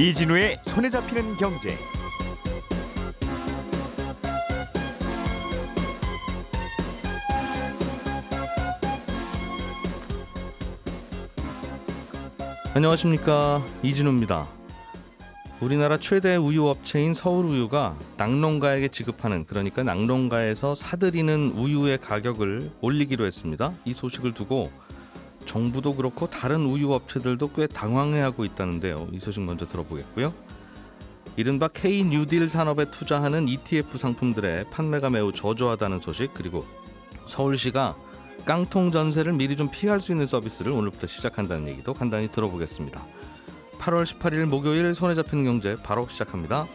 이진우의 손에 잡히는 경제. 안녕하십니까 이진우입니다. 우리나라 최대 우유 업체인 서울우유가 낙농가에게 지급하는 그러니까 낙농가에서 사들이는 우유의 가격을 올리기로 했습니다. 이 소식을 두고 정부도 그렇고 다른 우유 업체들도 꽤 당황해하고 있다는데요. 이 소식 먼저 들어보겠고요. 이른바 K 뉴딜 산업에 투자하는 ETF 상품들의 판매가 매우 저조하다는 소식 그리고 서울시가 깡통 전세를 미리 좀 피할 수 있는 서비스를 오늘부터 시작한다는 얘기도 간단히 들어보겠습니다. 8월 18일 목요일 손에 잡히는 경제 바로 시작합니다.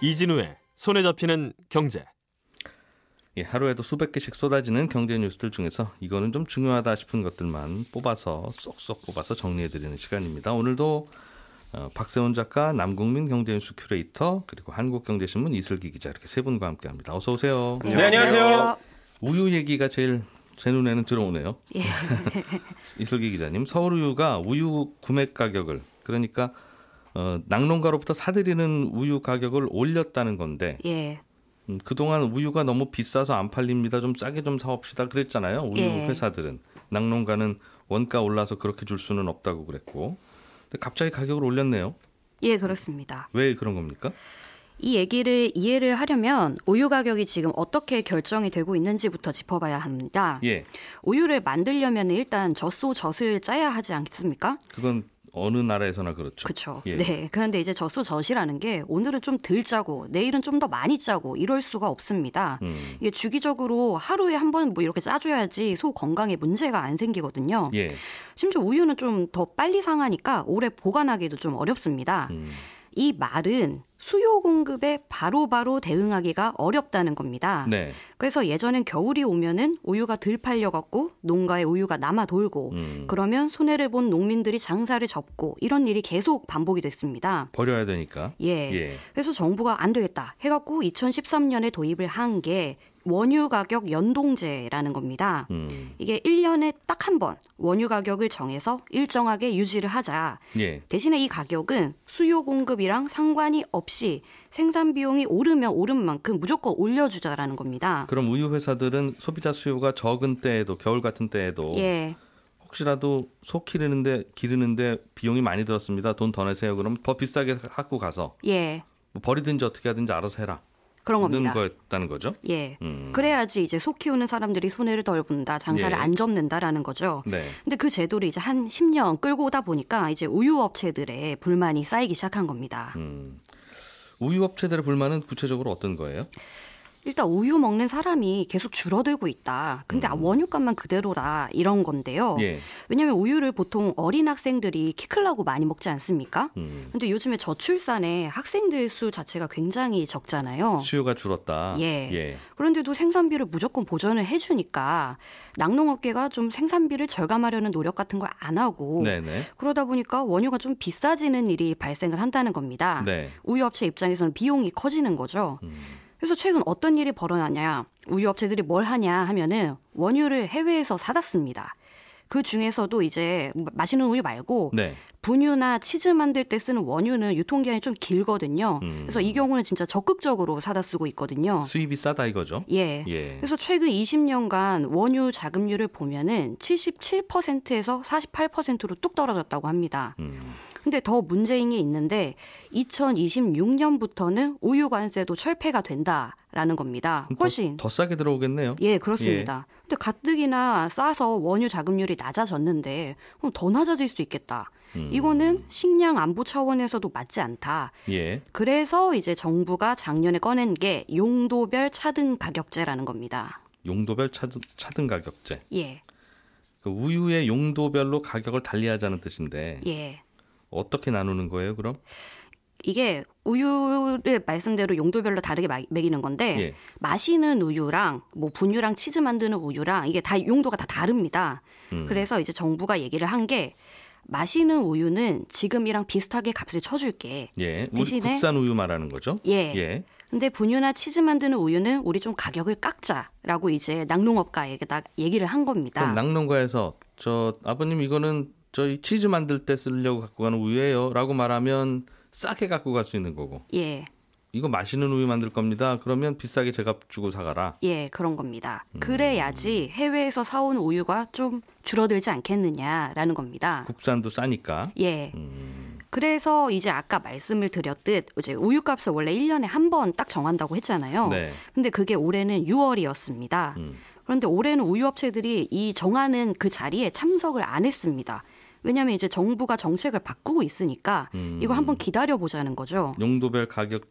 이진우의 손에 잡히는 경제. 예, 하루에도 수백 개씩 쏟아지는 경제 뉴스들 중에서 이거는 좀 중요하다 싶은 것들만 뽑아서 쏙쏙 뽑아서 정리해드리는 시간입니다. 오늘도 어, 박세훈 작가, 남국민 경제뉴스 큐레이터, 그리고 한국경제신문 이슬기 기자 이렇게 세 분과 함께합니다. 어서 오세요. 네, 안녕하세요. 우유 얘기가 제일 제 눈에는 들어오네요. 예. 이슬기 기자님, 서울 우유가 우유 구매 가격을 그러니까 어, 낙농가로부터 사들이는 우유 가격을 올렸다는 건데 예. 음, 그동안 우유가 너무 비싸서 안 팔립니다. 좀 싸게 좀 사옵시다 그랬잖아요. 우유 예. 회사들은 낙농가는 원가 올라서 그렇게 줄 수는 없다고 그랬고 근데 갑자기 가격을 올렸네요. 예, 그렇습니다. 왜 그런 겁니까? 이 얘기를 이해를 하려면 우유 가격이 지금 어떻게 결정이 되고 있는지부터 짚어봐야 합니다. 예, 우유를 만들려면 일단 젖소 젖을 짜야 하지 않겠습니까? 그건 어느 나라에서나 그렇죠. 그렇죠. 예. 네. 그런데 이제 젖소젖이라는 게 오늘은 좀 덜 짜고 내일은 좀 더 많이 짜고 이럴 수가 없습니다. 음, 이게 주기적으로 하루에 한 번 뭐 이렇게 짜줘야지 소 건강에 문제가 안 생기거든요. 예, 심지어 우유는 좀 더 빨리 상하니까 오래 보관하기도 좀 어렵습니다. 음, 이 말은 수요 공급에 바로 바로 대응하기가 어렵다는 겁니다. 네, 그래서 예전엔 겨울이 오면은 우유가 덜 팔려 갖고 농가에 우유가 남아 돌고 음, 그러면 손해를 본 농민들이 장사를 접고 이런 일이 계속 반복이 됐습니다. 버려야 되니까. 예. 예, 그래서 정부가 안 되겠다 해갖고 2013년에 도입을 한 게 원유 가격 연동제라는 겁니다. 음, 이게 1년에 딱 한 번 원유 가격을 정해서 일정하게 유지를 하자. 예, 대신에 이 가격은 수요 공급이랑 상관이 없이 생산 비용이 오르면 오른 만큼 무조건 올려주자라는 겁니다. 그럼 우유 회사들은 소비자 수요가 적은 때에도 겨울 같은 때에도 예, 혹시라도 소 기르는데 기르는데 비용이 많이 들었습니다. 돈 더 내세요. 그럼 더 비싸게 갖고 가서 예, 뭐 버리든지 어떻게 하든지 알아서 해라. 그런 겁니다. 는 거였다는 거죠. 예. 음. 그래야지 이제 소 키우는 사람들이 손해를 덜 본다, 장사를 예. 안 접는다라는 거죠. 네. 근데 그 제도를 이제 한 10년 끌고 오다 보니까 이제 우유 업체들의 불만이 쌓이기 시작한 겁니다. 음. 우유 업체들의 불만은 구체적으로 어떤 거예요? 일단 우유 먹는 사람이 계속 줄어들고 있다. 근데 아, 원유값만 그대로라 이런 건데요. 음. 예. 왜냐하면 우유를 보통 어린 학생들이 키 크려고 많이 먹지 않습니까? 음. 근데 요즘에 저출산에 학생들 수 자체가 굉장히 적잖아요. 수요가 줄었다. 예. 예. 그런데도 생산비를 무조건 보전을 해주니까 낙농업계가 좀 생산비를 절감하려는 노력 같은 걸 안 하고 네네. 그러다 보니까 원유가 좀 비싸지는 일이 발생을 한다는 겁니다. 네. 우유 업체 입장에서는 비용이 커지는 거죠. 음. 그래서 최근 어떤 일이 벌어나냐? 우유 업체들이 뭘 하냐 하면은 원유를 해외에서 사다 씁니다. 그 중에서도 이제 마시는 우유 말고 네. 분유나 치즈 만들 때 쓰는 원유는 유통기한이 좀 길거든요. 음. 그래서 이 경우는 진짜 적극적으로 사다 쓰고 있거든요. 수입이 싸다 이거죠. 예. 예. 그래서 최근 20년간 원유 자급률을 보면은 77%에서 48%로 뚝 떨어졌다고 합니다. 음. 근데 더 문제인 게 있는데 2026년부터는 우유 관세도 철폐가 된다라는 겁니다. 훨씬 더, 더 싸게 들어오겠네요. 예, 그렇습니다. 근데 가뜩이나 싸서 원유 자급률이 낮아졌는데 그럼 더 낮아질 수 있겠다. 음. 이거는 식량 안보 차원에서도 맞지 않다. 예. 그래서 이제 정부가 작년에 꺼낸 게 용도별 차등 가격제라는 겁니다. 용도별 차등, 차등 가격제. 예, 그 우유의 용도별로 가격을 달리하자는 뜻인데 예. 어떻게 나누는 거예요, 그럼? 이게 우유를 말씀대로 용도별로 다르게 마- 매기는 건데 예. 마시는 우유랑 뭐 분유랑 치즈 만드는 우유랑 이게 다 용도가 다 다릅니다. 음. 그래서 이제 정부가 얘기를 한 게 마시는 우유는 지금이랑 비슷하게 값을 쳐줄게. 예. 대신에- 국산 우유 말하는 거죠? 예. 예. 근데 분유나 치즈 만드는 우유는 우리 좀 가격을 깎자라고 이제 낙농업가에게 다 얘기를 한 겁니다. 그럼 낙농가에서 저 아버님 이거는 저희 치즈 만들 때 쓰려고 갖고 가는 우유예요라고 말하면 싸게 갖고 갈 수 있는 거고. 예. 이거 마시는 우유 만들 겁니다. 그러면 비싸게 제가 주고 사가라. 예, 그런 겁니다. 음. 그래야지 해외에서 사온 우유가 좀 줄어들지 않겠느냐라는 겁니다. 국산도 싸니까. 예. 음. 그래서 이제 아까 말씀을 드렸듯 이제 우유 값을 원래 1년에 한 번 딱 정한다고 했잖아요. 네. 근데 그게 올해는 6월이었습니다. 음. 그런데 올해는 우유 업체들이 이 정하는 그 자리에 참석을 안 했습니다. 왜냐하면 이제 정부가 정책을 바꾸고 있으니까 음. 이걸 한번 기다려 보자는 거죠. 용도별 가격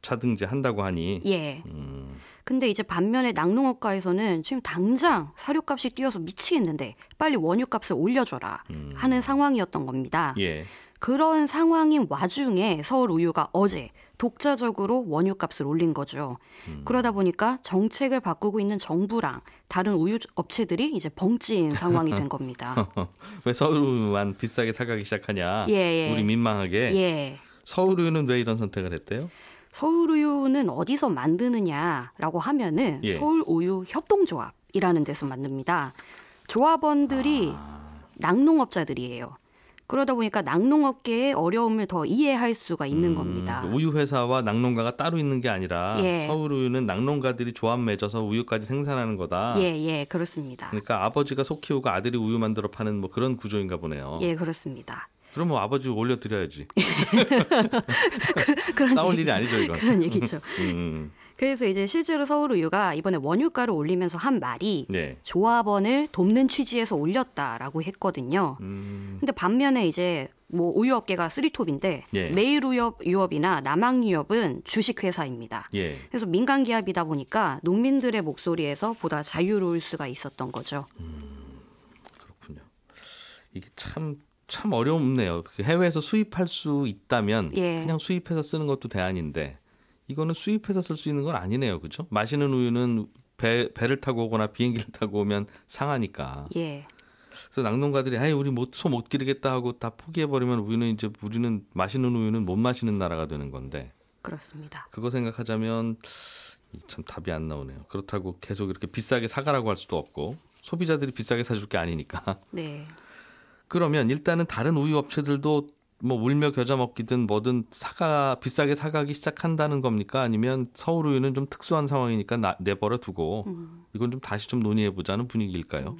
차등제 한다고 하니. 예. 음. 근데 이제 반면에 낙농업가에서는 지금 당장 사료값이 뛰어서 미치겠는데 빨리 원유값을 올려줘라 음. 하는 상황이었던 겁니다. 예. 그런 상황인 와중에 서울 우유가 어제 독자적으로 원유값을 올린 거죠. 음. 그러다 보니까 정책을 바꾸고 있는 정부랑 다른 우유 업체들이 이제 벙찐 상황이 된 겁니다. 왜 서울 우유만 비싸게 사가기 시작하냐? 예, 예. 우리 민망하게. 예. 서울 우유는 왜 이런 선택을 했대요? 서울 우유는 어디서 만드느냐라고 하면은 예. 서울 우유 협동조합이라는 데서 만듭니다. 조합원들이 낙농업자들이에요. 그러다 보니까 낙농업계의 어려움을 더 이해할 수가 있는 겁니다. 음, 우유 회사와 낙농가가 따로 있는 게 아니라 예. 서울 우유는 낙농가들이 조합 맺어서 우유까지 생산하는 거다. 예, 예, 그렇습니다. 그러니까 아버지가 속 키우고 아들이 우유 만들어 파는 뭐 그런 구조인가 보네요. 예, 그렇습니다. 그럼 뭐 아버지 올려 드려야지. 그런 싸울 일이 얘기죠. 아니죠, 이건. 그런 얘기죠. 음, 그래서 이제 실제로 서울 우유가 이번에 원유가를 올리면서 한 말이 네. 조합원을 돕는 취지에서 올렸다라고 했거든요. 음, 근데 반면에 이제 뭐 우유업계가 쓰리톱인데 예. 매일유업 유업이나 남항유업은 주식회사입니다. 예. 그래서 민간 기업이다 보니까 농민들의 목소리에서 보다 자유로울 수가 있었던 거죠. 그렇군요. 이게 참, 참 어렵네요. 해외에서 수입할 수 있다면 예. 그냥 수입해서 쓰는 것도 대안인데 이거는 수입해서 쓸 수 있는 건 아니네요. 그렇죠? 마시는 우유는 배, 배를 타고 오거나 비행기를 타고 오면 상하니까. 예, 그래서 낙농가들이 아예 우리 소못 기르겠다 하고 다 포기해 버리면 우유는 이제 우리는 마시는 우유는 못 마시는 나라가 되는 건데 그렇습니다. 그거 생각하자면 이참 답이 안 나오네요. 그렇다고 계속 이렇게 비싸게 사가라고 할 수도 없고 소비자들이 비싸게 사줄 게 아니니까. 네, 그러면 일단은 다른 우유 업체들도 뭐 울며 겨자 먹기든 뭐든 사가 비싸게 사가기 시작한다는 겁니까? 아니면 서울 우유는 좀 특수한 상황이니까 나, 내버려 두고 음. 이건 좀 다시 좀 논의해 보자는 분위기일까요?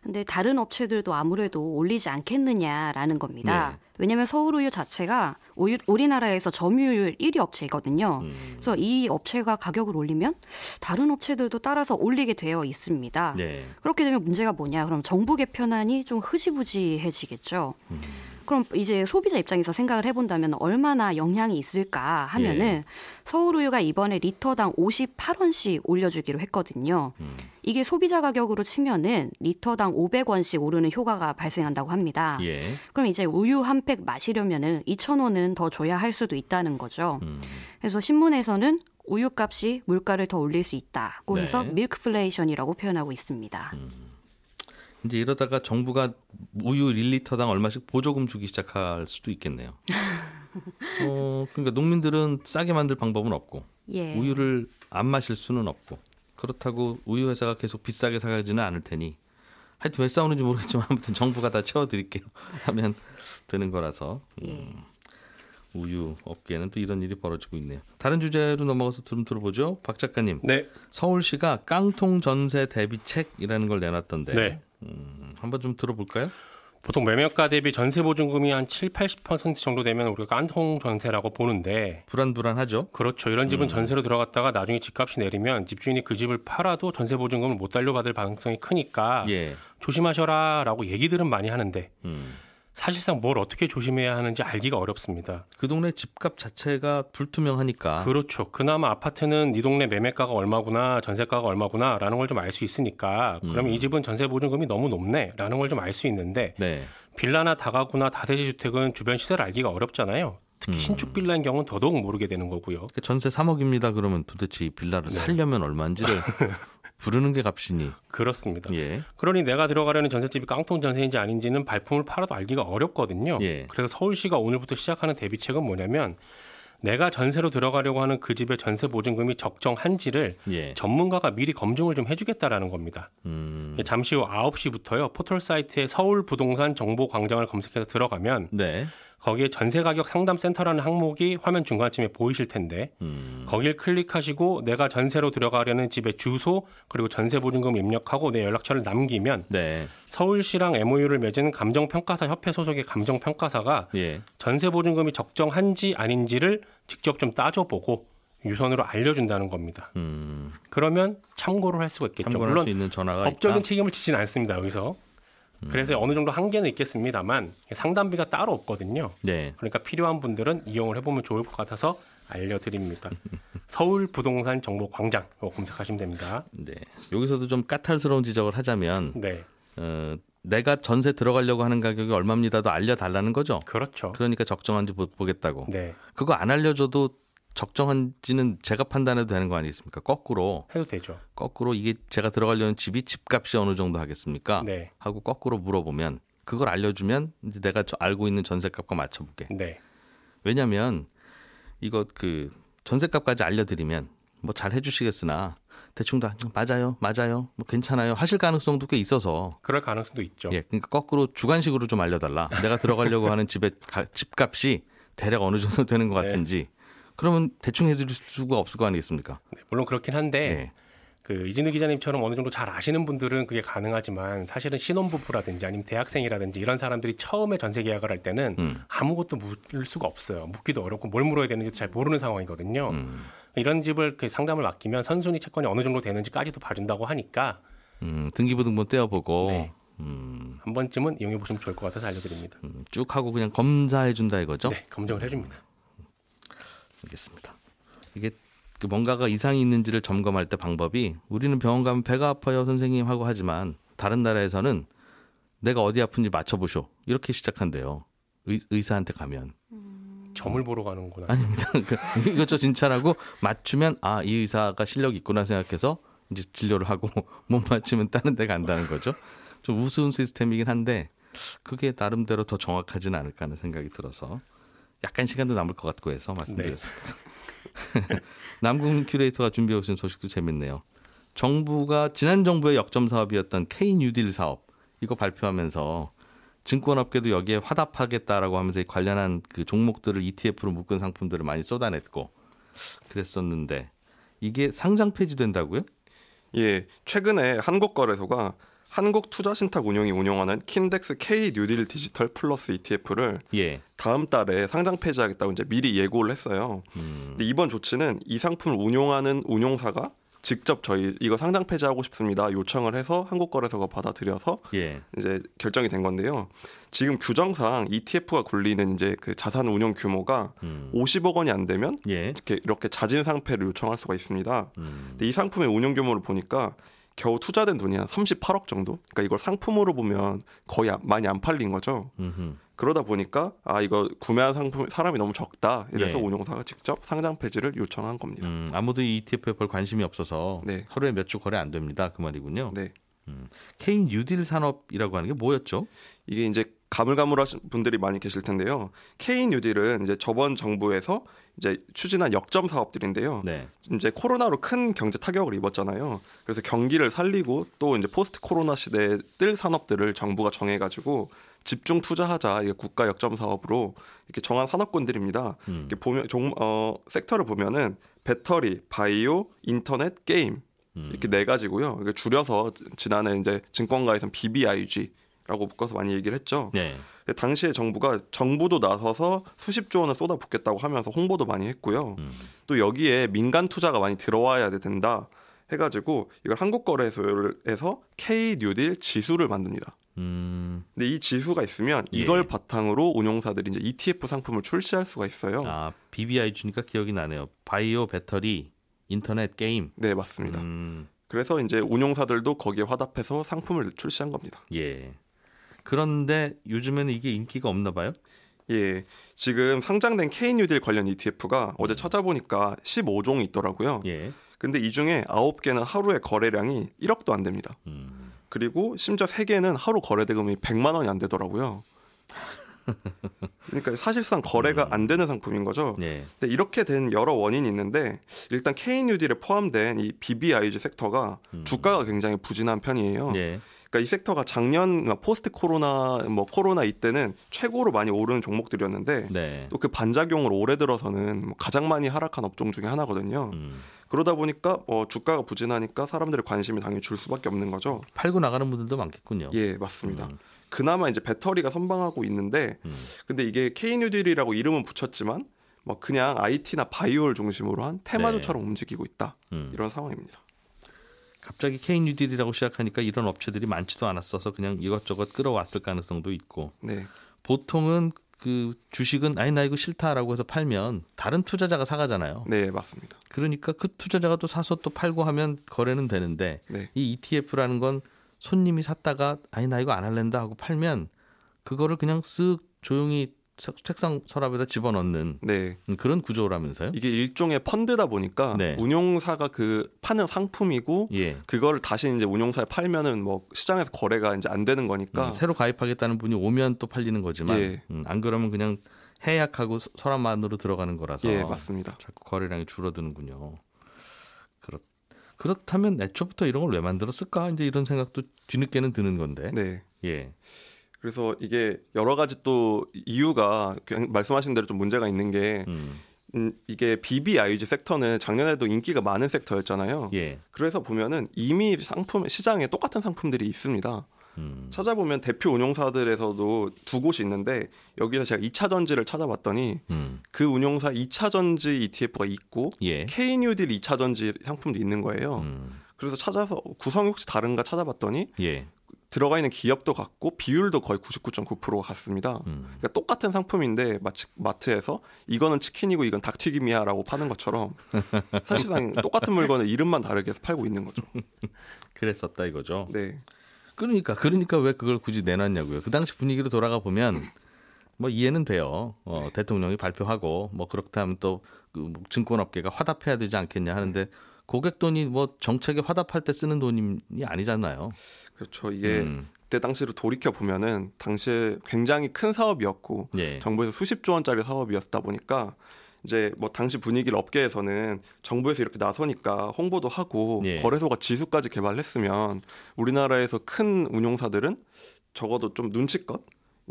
근데 다른 업체들도 아무래도 올리지 않겠느냐라는 겁니다. 네. 왜냐하면 서울 우유 자체가 우유, 우리나라에서 점유율 1위 업체거든요. 음. 그래서 이 업체가 가격을 올리면 다른 업체들도 따라서 올리게 되어 있습니다. 네. 그렇게 되면 문제가 뭐냐? 그럼 정부 개편안이 좀 흐지부지해지겠죠. 음. 그럼 이제 소비자 입장에서 생각을 해본다면 얼마나 영향이 있을까 하면은 예. 서울우유가 이번에 리터당 58원씩 올려주기로 했거든요. 음. 이게 소비자 가격으로 치면은 리터당 500원씩 오르는 효과가 발생한다고 합니다. 예. 그럼 이제 우유 한 팩 마시려면은 2,000원은 더 줘야 할 수도 있다는 거죠. 음. 그래서 신문에서는 우유값이 물가를 더 올릴 수 있다고 네. 해서 밀크플레이션이라고 표현하고 있습니다. 이제 이러다가 정부가 우유 1리터당 얼마씩 보조금 주기 시작할 수도 있겠네요. 어, 그러니까 농민들은 싸게 만들 방법은 없고 예. 우유를 안 마실 수는 없고 그렇다고 우유 회사가 계속 비싸게 사가지는 않을 테니 하여튼 왜 싸우는지 모르겠지만 아무튼 정부가 다 채워드릴게요 하면 되는 거라서 음, 예. 우유 업계는 또 이런 일이 벌어지고 있네요. 다른 주제로 넘어가서 좀 들어보죠. 박 작가님. 네. 서울시가 깡통 전세 대비책이라는 걸 내놨던데 네. 음, 한번 좀 들어볼까요? 보통 매매가 대비 전세 보증금이 한 7, 80% 정도 되면 우리가 깐통 전세라고 보는데 불안불안하죠. 그렇죠. 이런 음. 집은 전세로 들어갔다가 나중에 집값이 내리면 집주인이 그 집을 팔아도 전세 보증금을 못 달려받을 가능성이 크니까 예. 조심하셔라라고 얘기들은 많이 하는데 음. 사실상 뭘 어떻게 조심해야 하는지 알기가 어렵습니다. 그 동네 집값 자체가 불투명하니까. 그렇죠. 그나마 아파트는 네 동네 매매가가 얼마구나, 전세가가 얼마구나라는 걸 좀 알 수 있으니까 그러면 음. 이 집은 전세 보증금이 너무 높네라는 걸 좀 알 수 있는데 네. 빌라나 다가구나 다세지 주택은 주변 시세를 알기가 어렵잖아요. 특히 음. 신축 빌라인 경우는 더더욱 모르게 되는 거고요. 그 전세 3억입니다. 그러면 도대체 이 빌라를 네. 살려면 얼마인지를 부르는 게 값이니. 그렇습니다. 예. 그러니 내가 들어가려는 전셋집이 깡통 전세인지 아닌지는 발품을 팔아도 알기가 어렵거든요. 예. 그래서 서울시가 오늘부터 시작하는 대비책은 뭐냐면 내가 전세로 들어가려고 하는 그 집의 전세 보증금이 적정한지를 예. 전문가가 미리 검증을 좀 해주겠다라는 겁니다. 음. 잠시 후 9시부터요 포털 사이트에 서울 부동산 정보 광장을 검색해서 들어가면 네. 거기에 전세 가격 상담 센터라는 항목이 화면 중간쯤에 보이실 텐데 음. 거길 클릭하시고 내가 전세로 들어가려는 집의 주소 그리고 전세 보증금 입력하고 내 연락처를 남기면 네. 서울시랑 MOU를 맺은 감정평가사 협회 소속의 감정평가사가 예. 전세 보증금이 적정한지 아닌지를 직접 좀 따져보고 유선으로 알려준다는 겁니다. 음. 그러면 참고를 할 수가 있겠죠. 물론 법적인. 책임을 지진 않습니다. 여기서 그래서 어느 정도 한계는 있겠습니다만 상담비가 따로 없거든요. 네. 그러니까 필요한 분들은 이용을 해보면 좋을 것 같아서 알려드립니다. 서울 부동산 정보 광장 검색하시면 됩니다. 네. 여기서도 좀 까탈스러운 지적을 하자면 네, 어, 내가 전세 들어가려고 하는 가격이 얼마입니다도 알려달라는 거죠. 그렇죠. 그러니까 적정한지 보- 보겠다고. 네, 그거 안 알려줘도 적정한지는 제가 판단해도 되는 거 아니겠습니까? 거꾸로 해도 되죠. 거꾸로 이게 제가 들어가려는 집이 집값이 어느 정도 하겠습니까? 네, 하고 거꾸로 물어보면 그걸 알려주면 이제 내가 저 알고 있는 전세값과 맞춰볼게. 네, 왜냐하면 이거 그 전세값까지 알려드리면 뭐 잘 해주시겠으나 대충 다 맞아요, 맞아요, 뭐 괜찮아요 하실 가능성도 꽤 있어서 그럴 가능성도 있죠. 예, 그러니까 거꾸로 주관식으로 좀 알려달라. 내가 들어가려고 하는 집의 가- 집값이 대략 어느 정도 되는 것 네. 같은지. 그러면 대충 해드릴 수가 없을 거 아니겠습니까? 네, 물론 그렇긴 한데 예. 그 이진우 기자님처럼 어느 정도 잘 아시는 분들은 그게 가능하지만 사실은 신혼부부라든지 아니면 대학생이라든지 이런 사람들이 처음에 전세 계약을 할 때는 음. 아무것도 묻을 수가 없어요. 묻기도 어렵고 뭘 물어야 되는지 잘 모르는 상황이거든요. 음. 이런 집을 그 상담을 맡기면 선순위 채권이 어느 정도 되는지까지도 봐준다고 하니까 음, 등기부등본 떼어보고 네. 음, 한 번쯤은 이용해 보시면 좋을 것 같아서 알려드립니다. 음, 쭉 하고 그냥 검사해 준다 이거죠? 네, 검증을 해줍니다. 알겠습니다. 이게 그 뭔가가 이상이 있는지를 점검할 때 방법이 우리는 병원 가면 배가 아파요 선생님 하고 하지만 다른 나라에서는 내가 어디 아픈지 맞춰보쇼 이렇게 시작한대요. 의, 의사한테 가면 점을 보러 가는구나. 아닙니다. 그 이것저것 진찰하고 맞추면 아 이 의사가 실력 있구나 생각해서 이제 진료를 하고 못 맞추면 다른 데 간다는 거죠. 좀 우스운 시스템이긴 한데 그게 나름대로 더 정확하지는 않을까 하는 생각이 들어서 약간 시간도 남을 것 같고 해서 말씀드렸습니다. 남궁 큐레이터가 준비해 오신 소식도 재밌네요. 정부가 지난 정부의 역점 사업이었던 K 뉴딜 사업 이거 발표하면서 증권업계도 여기에 화답하겠다라고 하면서 이 관련한 그 종목들을 ETF로 묶은 상품들을 많이 쏟아냈고 그랬었는데 이게 상장 폐지된다고요? 예, 최근에 한국거래소가 한국투자신탁 운용이 운영하는 킨덱스 K 뉴딜 디지털 플러스 ETF를 예. 다음 달에 상장 폐지하겠다고 이제 미리 예고를 했어요. 음, 근데 이번 조치는 이 상품을 운용하는 운용사가 직접 저희 이거 상장 폐지하고 싶습니다 요청을 해서 한국거래소가 받아들여서 예. 이제 결정이 된 건데요. 지금 규정상 ETF가 굴리는 이제 그 자산 운용 규모가 음, 50억 원이 안 되면 예. 이렇게 이렇게 자진 상패를 요청할 수가 있습니다. 음, 근데 이 상품의 운용 규모를 보니까 겨우 투자된 돈이 한 38억 정도. 그러니까 이걸 상품으로 보면 거의 안- 많이 안 팔린 거죠. 음흠. 그러다 보니까 아 이거 구매한 상품 사람이 너무 적다. 이래서 예. 운용사가 직접 상장 폐지를 요청한 겁니다. 음, 아무도 이 ETF에 별 관심이 없어서 네. 하루에 몇 주 거래 안 됩니다. 그 말이군요. 네. K 뉴딜 산업이라고 하는 게 뭐였죠? 이게 이제 가물가물하신 분들이 많이 계실 텐데요. K 뉴딜은 이제 저번 정부에서 이제 추진한 역점 사업들인데요. 네. 이제 코로나로 큰 경제 타격을 입었잖아요. 그래서 경기를 살리고 또 이제 포스트 코로나 시대에 뜰 산업들을 정부가 정해가지고 집중 투자하자 이게 국가 역점 사업으로 이렇게 정한 산업군들입니다. 음. 이렇게 보면 종 어, 섹터를 보면은 배터리, 바이오, 인터넷, 게임 음. 이렇게 네 가지고요. 줄여서 지난해 이제 증권가에서는 BBIG 라고 묶어서 많이 얘기를 했죠. 네. 당시에 정부가 정부도 나서서 수십조 원을 쏟아붓겠다고 하면서 홍보도 많이 했고요. 음. 또 여기에 민간 투자가 많이 들어와야 된다 해가지고 이걸 한국거래소에서 K 뉴딜 지수를 만듭니다. 음, 근데 이 지수가 있으면 예. 이걸 바탕으로 운용사들이 이제 ETF 상품을 출시할 수가 있어요. 아 BBI 주니까 기억이 나네요. 바이오, 배터리, 인터넷, 게임. 네 맞습니다. 음, 그래서 이제 운용사들도 거기에 화답해서 상품을 출시한 겁니다. 예. 그런데 요즘에는 이게 인기가 없나 봐요. 예, 지금 상장된 K 뉴딜 관련 ETF가 어제 찾아보니까 15종이 있더라고요. 예. 근데 이 중에 9개는 하루에 거래량이 1억도 안 됩니다. 음. 그리고 심지어 3개는 하루 거래 대금이 100만 원이 안 되더라고요. 그러니까 사실상 거래가 안 되는 상품인 거죠. 예. 근데 이렇게 된 여러 원인이 있는데 일단 K뉴딜에 포함된 이 BBIG 섹터가 주가가 굉장히 부진한 편이에요. 음. 예. 그러니까 이 섹터가 작년 포스트 코로나 뭐 코로나 이때는 최고로 많이 오르는 종목들이었는데 네. 또그 반작용으로 올해 들어서는 뭐 가장 많이 하락한 업종 중에 하나거든요. 음. 그러다 보니까 뭐 주가가 부진하니까 사람들의 관심이 당연히 줄 수밖에 없는 거죠. 팔고 나가는 분들도 많겠군요. 예, 맞습니다. 음. 그나마 이제 배터리가 선방하고 있는데 음. 근데 이게 K뉴딜이라고 이름은 붙였지만 뭐 그냥 IT나 바이오를 중심으로 한 테마주처럼 움직이고 있다. 음. 이런 상황입니다. 갑자기 K뉴딜이라고 시작하니까 이런 업체들이 많지도 않았어서 그냥 이것저것 끌어왔을 가능성도 있고 네. 보통은 그 주식은 아니 나 이거 싫다라고 해서 팔면 다른 투자자가 사가잖아요. 네, 맞습니다. 그러니까 그 투자자가 또 사서 또 팔고 하면 거래는 되는데 네. 이 ETF라는 건 손님이 샀다가 아니 나 이거 안 할랜다 하고 팔면 그거를 그냥 쓱 조용히 석- 책상 서랍에다 집어넣는 네. 그런 구조라면서요? 이게 일종의 펀드다 보니까 네. 운용사가 그 파는 상품이고 예. 그거를 다시 이제 운용사에 팔면은 뭐 시장에서 거래가 이제 안 되는 거니까 음, 새로 가입하겠다는 분이 오면 또 팔리는 거지만 예. 음, 안 그러면 그냥 해약하고 서- 서랍만으로 들어가는 거라서 예, 맞습니다. 자꾸 거래량이 줄어드는군요. 그렇 그렇다면 애초부터 이런 걸 왜 만들었을까? 이제 이런 생각도 뒤늦게는 드는 건데. 네. 예. 그래서 이게 여러 가지 또 이유가 말씀하신 대로 좀 문제가 있는 게 음. 음, 이게 BBIG 섹터는 작년에도 인기가 많은 섹터였잖아요. 예. 그래서 보면은 이미 상품 시장에 똑같은 상품들이 있습니다. 음. 찾아보면 대표 운용사들에서도 두 곳이 있는데 여기서 제가 2차 전지를 찾아봤더니 음. 그 운용사 2차 전지 ETF가 있고 예. K뉴딜 2차 전지 상품도 있는 거예요. 음. 그래서 찾아서 구성이 혹시 다른가 찾아봤더니 예. 들어가 있는 기업도 같고 비율도 거의 99.9%가 같습니다. 음. 그러니까 똑같은 상품인데 마치 마트에서 이거는 치킨이고 이건 닭튀김이야라고 파는 것처럼 사실상 똑같은 물건을 이름만 다르게 해서 팔고 있는 거죠. 그랬었다 이거죠. 네, 그러니까 그러니까 왜 그걸 굳이 내놨냐고요. 그 당시 분위기로 돌아가 보면 뭐 이해는 돼요. 어, 대통령이 발표하고 뭐 그렇다면 또 그 증권업계가 화답해야 되지 않겠냐 하는데 고객 돈이 뭐 정책에 화답할 때 쓰는 돈이 아니잖아요. 그렇죠. 이게 음. 그때 당시로 돌이켜 보면은 당시에 굉장히 큰 사업이었고 예. 정부에서 수십조 원짜리 사업이었다 보니까 이제 뭐 당시 분위기를 업계에서는 정부에서 이렇게 나서니까 홍보도 하고 예. 거래소가 지수까지 개발했으면 우리나라에서 큰 운용사들은 적어도 좀 눈치껏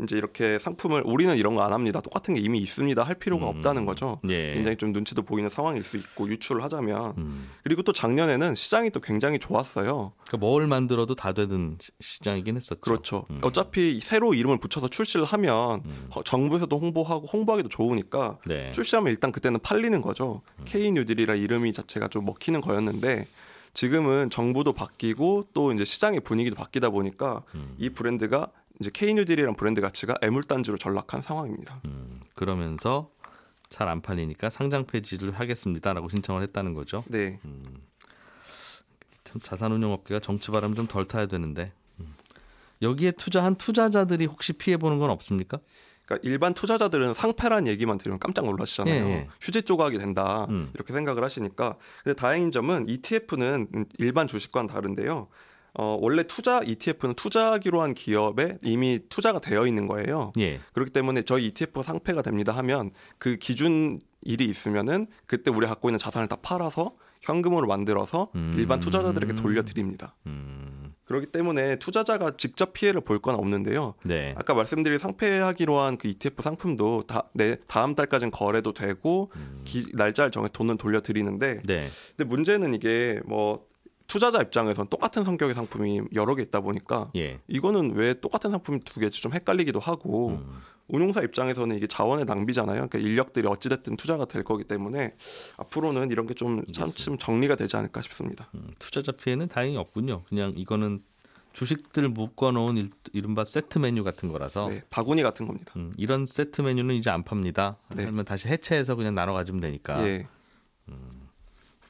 이제 이렇게 상품을 우리는 이런 거 안 합니다. 똑같은 게 이미 있습니다. 할 필요가 음. 없다는 거죠. 예. 굉장히 좀 눈치도 보이는 상황일 수 있고 유출을 하자면 음. 그리고 또 작년에는 시장이 또 굉장히 좋았어요. 그러니까 뭘 만들어도 다 되는 시- 시장이긴 했었죠. 그렇죠. 음. 어차피 새로 이름을 붙여서 출시를 하면 음. 어, 정부에서도 홍보하고 홍보하기도 좋으니까 네. 출시하면 일단 그때는 팔리는 거죠. K 뉴딜이라 이름이 자체가 좀 먹히는 거였는데 지금은 정부도 바뀌고 또 이제 시장의 분위기도 바뀌다 보니까 음. 이 브랜드가 이제 뉴딜이라는 브랜드 가치가 애물단지로 전락한 상황입니다. 음. 그러면서 잘 안 팔리니까 상장 폐지를 하겠습니다라고 신청을 했다는 거죠. 네. 참 자산운용업계가 정치 바람 좀 덜 타야 되는데 음. 여기에 투자한 투자자들이 혹시 피해 보는 건 없습니까? 그러니까 일반 투자자들은 상패란 얘기만 들으면 깜짝 놀라시잖아요. 예, 예. 휴지 조각이 된다 음. 이렇게 생각을 하시니까. 근데 다행인 점은 ETF는 일반 주식과는 다른데요. 어, 원래 투자 ETF는 투자하기로 한 기업에 이미 투자가 되어 있는 거예요. 예. 그렇기 때문에 저희 ETF가 상패가 됩니다 하면 그 기준 일이 있으면은 그때 우리가 갖고 있는 자산을 다 팔아서 현금으로 만들어서 음. 일반 투자자들에게 돌려드립니다. 음. 그렇기 때문에 투자자가 직접 피해를 볼 건 없는데요. 네. 아까 말씀드린 상패하기로 한 그 ETF 상품도 다, 내 다음 달까지는 거래도 되고 기, 날짜를 정해 돈은 돌려드리는데 네. 근데 문제는 이게 뭐 투자자 입장에서는 똑같은 성격의 상품이 여러 개 있다 보니까 예. 이거는 왜 똑같은 상품이 두 개지 좀 헷갈리기도 하고 음. 운용사 입장에서는 이게 자원의 낭비잖아요. 그러니까 인력들이 어찌됐든 투자가 될 거기 때문에 앞으로는 이런 게 좀 참참 정리가 되지 않을까 싶습니다. 음, 투자자 피해는 다행히 없군요. 그냥 이거는 주식들 묶어놓은 일, 이른바 세트 메뉴 같은 거라서 네, 바구니 같은 겁니다. 음, 이런 세트 메뉴는 이제 안 팝니다. 네. 그러면 다시 해체해서 그냥 나눠 가지면 되니까 예,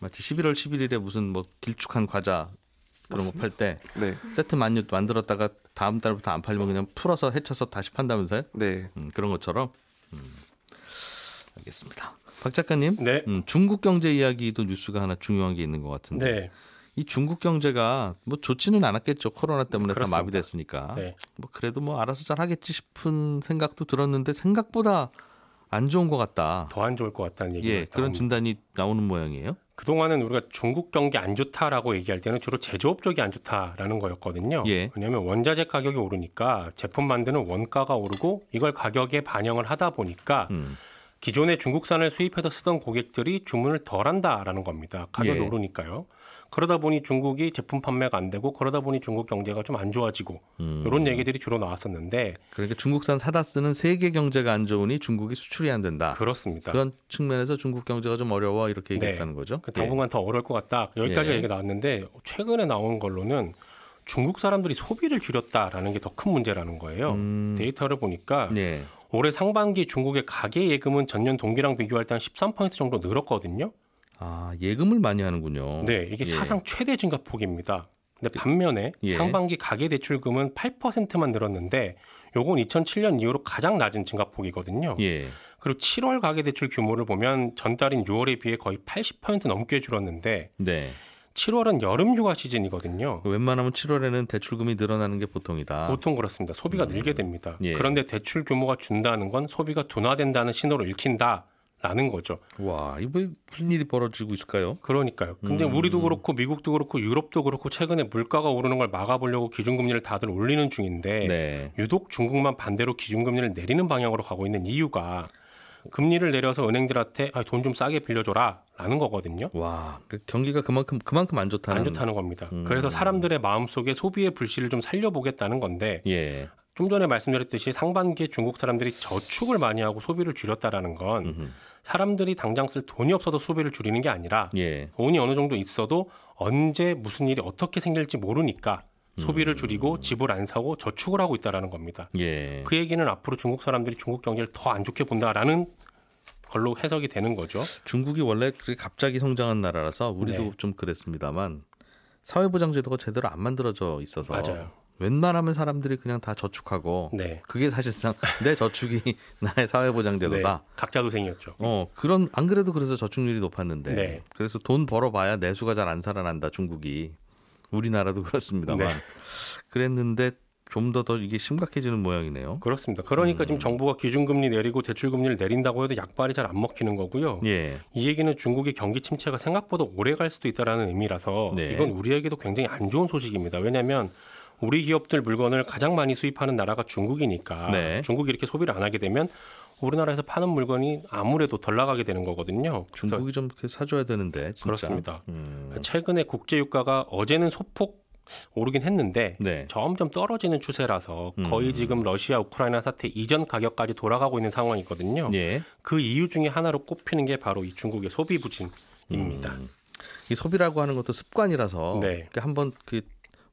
마치 11월 11일에 무슨 뭐 길쭉한 과자 그런 거 팔때 네, 세트 메뉴 만들었다가 다음 달부터 안 팔리면 그냥 풀어서 해쳐서 다시 판다면서요? 네, 음, 그런 것처럼. 음. 알겠습니다. 박 작가님, 네. 음, 중국 경제 이야기도 뉴스가 하나 중요한 게 있는 것 같은데 네. 이 중국 경제가 뭐 좋지는 않았겠죠. 코로나 때문에 그렇습니다. 다 마비됐으니까. 네. 뭐 그래도 뭐 알아서 잘 하겠지 싶은 생각도 들었는데 생각보다 안 좋은 것 같다. 더 안 좋을 것 같다는 얘기가 예, 그런 진단이 나오는 모양이에요. 그동안은 우리가 중국 경기 안 좋다라고 얘기할 때는 주로 제조업 쪽이 안 좋다라는 거였거든요. 예. 왜냐하면 원자재 가격이 오르니까 제품 만드는 원가가 오르고 이걸 가격에 반영을 하다 보니까 음. 기존에 중국산을 수입해서 쓰던 고객들이 주문을 덜 한다라는 겁니다. 가격이 예. 오르니까요. 그러다 보니 중국이 제품 판매가 안 되고 그러다 보니 중국 경제가 좀 안 좋아지고 음. 이런 얘기들이 주로 나왔었는데 그러니까 중국산 사다 쓰는 세계 경제가 안 좋으니 중국이 수출이 안 된다. 그렇습니다. 그런 측면에서 중국 경제가 좀 어려워 이렇게 네. 얘기했다는 거죠. 그 당분간 더 어려울 것 같다. 여기까지 예. 얘기가 나왔는데 최근에 나온 걸로는 중국 사람들이 소비를 줄였다라는 게 더 큰 문제라는 거예요. 음. 데이터를 보니까 예. 예. 올해 상반기 중국의 가계 예금은 전년 동기랑 비교할 때 한 13% 정도 늘었거든요. 아 예금을 많이 하는군요. 네, 이게 예. 사상 최대 증가 폭입니다. 근데 반면에 예. 상반기 가계 대출금은 8%만 늘었는데 요건 2007년 이후로 가장 낮은 증가폭이거든요. 예. 그리고 7월 가계 대출 규모를 보면 전달인 6월에 비해 거의 80% 넘게 줄었는데 네. 7월은 여름 휴가 시즌이거든요. 웬만하면 7월에는 대출금이 늘어나는 게 보통이다. 보통 그렇습니다. 소비가 늘게 됩니다. 예. 그런데 대출 규모가 준다는 건 소비가 둔화된다는 신호를 읽힌다 라는 거죠. 와, 이거 뭐 무슨 일이 벌어지고 있을까요? 그러니까요. 근데 음. 우리도 그렇고 미국도 그렇고 유럽도 그렇고 최근에 물가가 오르는 걸 막아보려고 기준금리를 다들 올리는 중인데 네. 유독 중국만 반대로 기준금리를 내리는 방향으로 가고 있는 이유가 금리를 내려서 은행들한테 아, 돈 좀 싸게 빌려줘라라는 거거든요. 와, 그 경기가 그만큼 그만큼 안 좋다는. 안 좋다는 겁니다. 음. 그래서 사람들의 마음 속에 소비의 불씨를 좀 살려보겠다는 건데 예. 좀 전에 말씀드렸듯이 상반기에 중국 사람들이 저축을 많이 하고 소비를 줄였다라는 건 음흠. 사람들이 당장 쓸 돈이 없어서 소비를 줄이는 게 아니라 예. 돈이 어느 정도 있어도 언제 무슨 일이 어떻게 생길지 모르니까 소비를 음. 줄이고 집을 안 사고 저축을 하고 있다라는 겁니다. 예. 그 얘기는 앞으로 중국 사람들이 중국 경제를 더 안 좋게 본다라는 걸로 해석이 되는 거죠. 중국이 원래 갑자기 성장한 나라라서 우리도 네. 좀 그랬습니다만 사회보장제도가 제대로 안 만들어져 있어서 맞아요. 웬만하면 사람들이 그냥 다 저축하고 네. 그게 사실상 내 저축이 나의 사회보장제도다. 네. 각자 도생이었죠. 어 그런 안 그래도 그래서 저축률이 높았는데 네. 그래서 돈 벌어봐야 내수가 잘 안 살아난다 중국이 우리나라도 그렇습니다만 네. 그랬는데 좀더더 이게 심각해지는 모양이네요. 그렇습니다. 그러니까 음. 지금 정부가 기준금리 내리고 대출금리를 내린다고 해도 약발이 잘 안 먹히는 거고요. 예, 이 얘기는 중국의 경기 침체가 생각보다 오래 갈 수도 있다라는 의미라서 네. 이건 우리에게도 굉장히 안 좋은 소식입니다. 왜냐하면 우리 기업들 물건을 가장 많이 수입하는 나라가 중국이니까 네. 중국이 이렇게 소비를 안 하게 되면 우리나라에서 파는 물건이 아무래도 덜 나가게 되는 거거든요. 중국이 좀 사줘야 되는데 진짜. 그렇습니다. 음, 최근에 국제 유가가 어제는 소폭 오르긴 했는데 네. 점점 떨어지는 추세라서 음. 거의 지금 러시아 우크라이나 사태 이전 가격까지 돌아가고 있는 상황이거든요. 예. 그 이유 중에 하나로 꼽히는 게 바로 이 중국의 소비 부진입니다. 음. 이 소비라고 하는 것도 습관이라서 네. 한번 그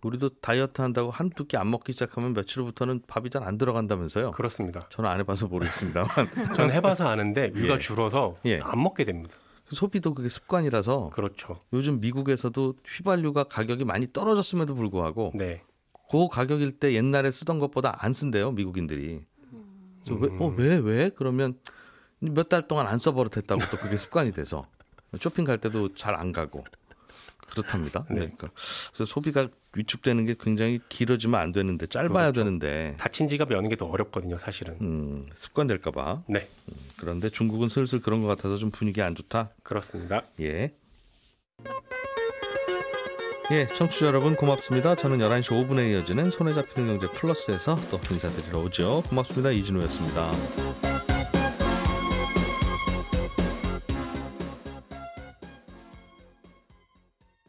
우리도 다이어트 한다고 한두 끼 안 먹기 시작하면 며칠 후부터는 밥이 잘 안 들어간다면서요. 그렇습니다. 저는 안 해봐서 모르겠습니다만 전 해봐서 아는데 위가 예. 줄어서 예. 안 먹게 됩니다. 소비도 그게 습관이라서 그렇죠. 요즘 미국에서도 휘발유가 가격이 많이 떨어졌음에도 불구하고 네. 그 가격일 때 옛날에 쓰던 것보다 안 쓴대요 미국인들이. 그래서 왜, 어, 왜, 왜? 그러면 몇 달 동안 안 써버릇했다고 또 그게 습관이 돼서 쇼핑 갈 때도 잘 안 가고 그렇답니다. 네. 그러니까 그래서 소비가 위축되는 게 굉장히 길어지면 안 되는데 짧아야 그렇죠. 되는데 닫힌 지갑 여는 게 더 어렵거든요, 사실은. 음, 습관 될까 봐. 네, 그런데 중국은 슬슬 그런 것 같아서 좀 분위기 안 좋다. 그렇습니다. 예. 예, 청취자 여러분 고맙습니다. 저는 11시 5분에 이어지는 손에 잡히는 경제 플러스에서 또 인사드리러 오죠. 고맙습니다. 이진우였습니다.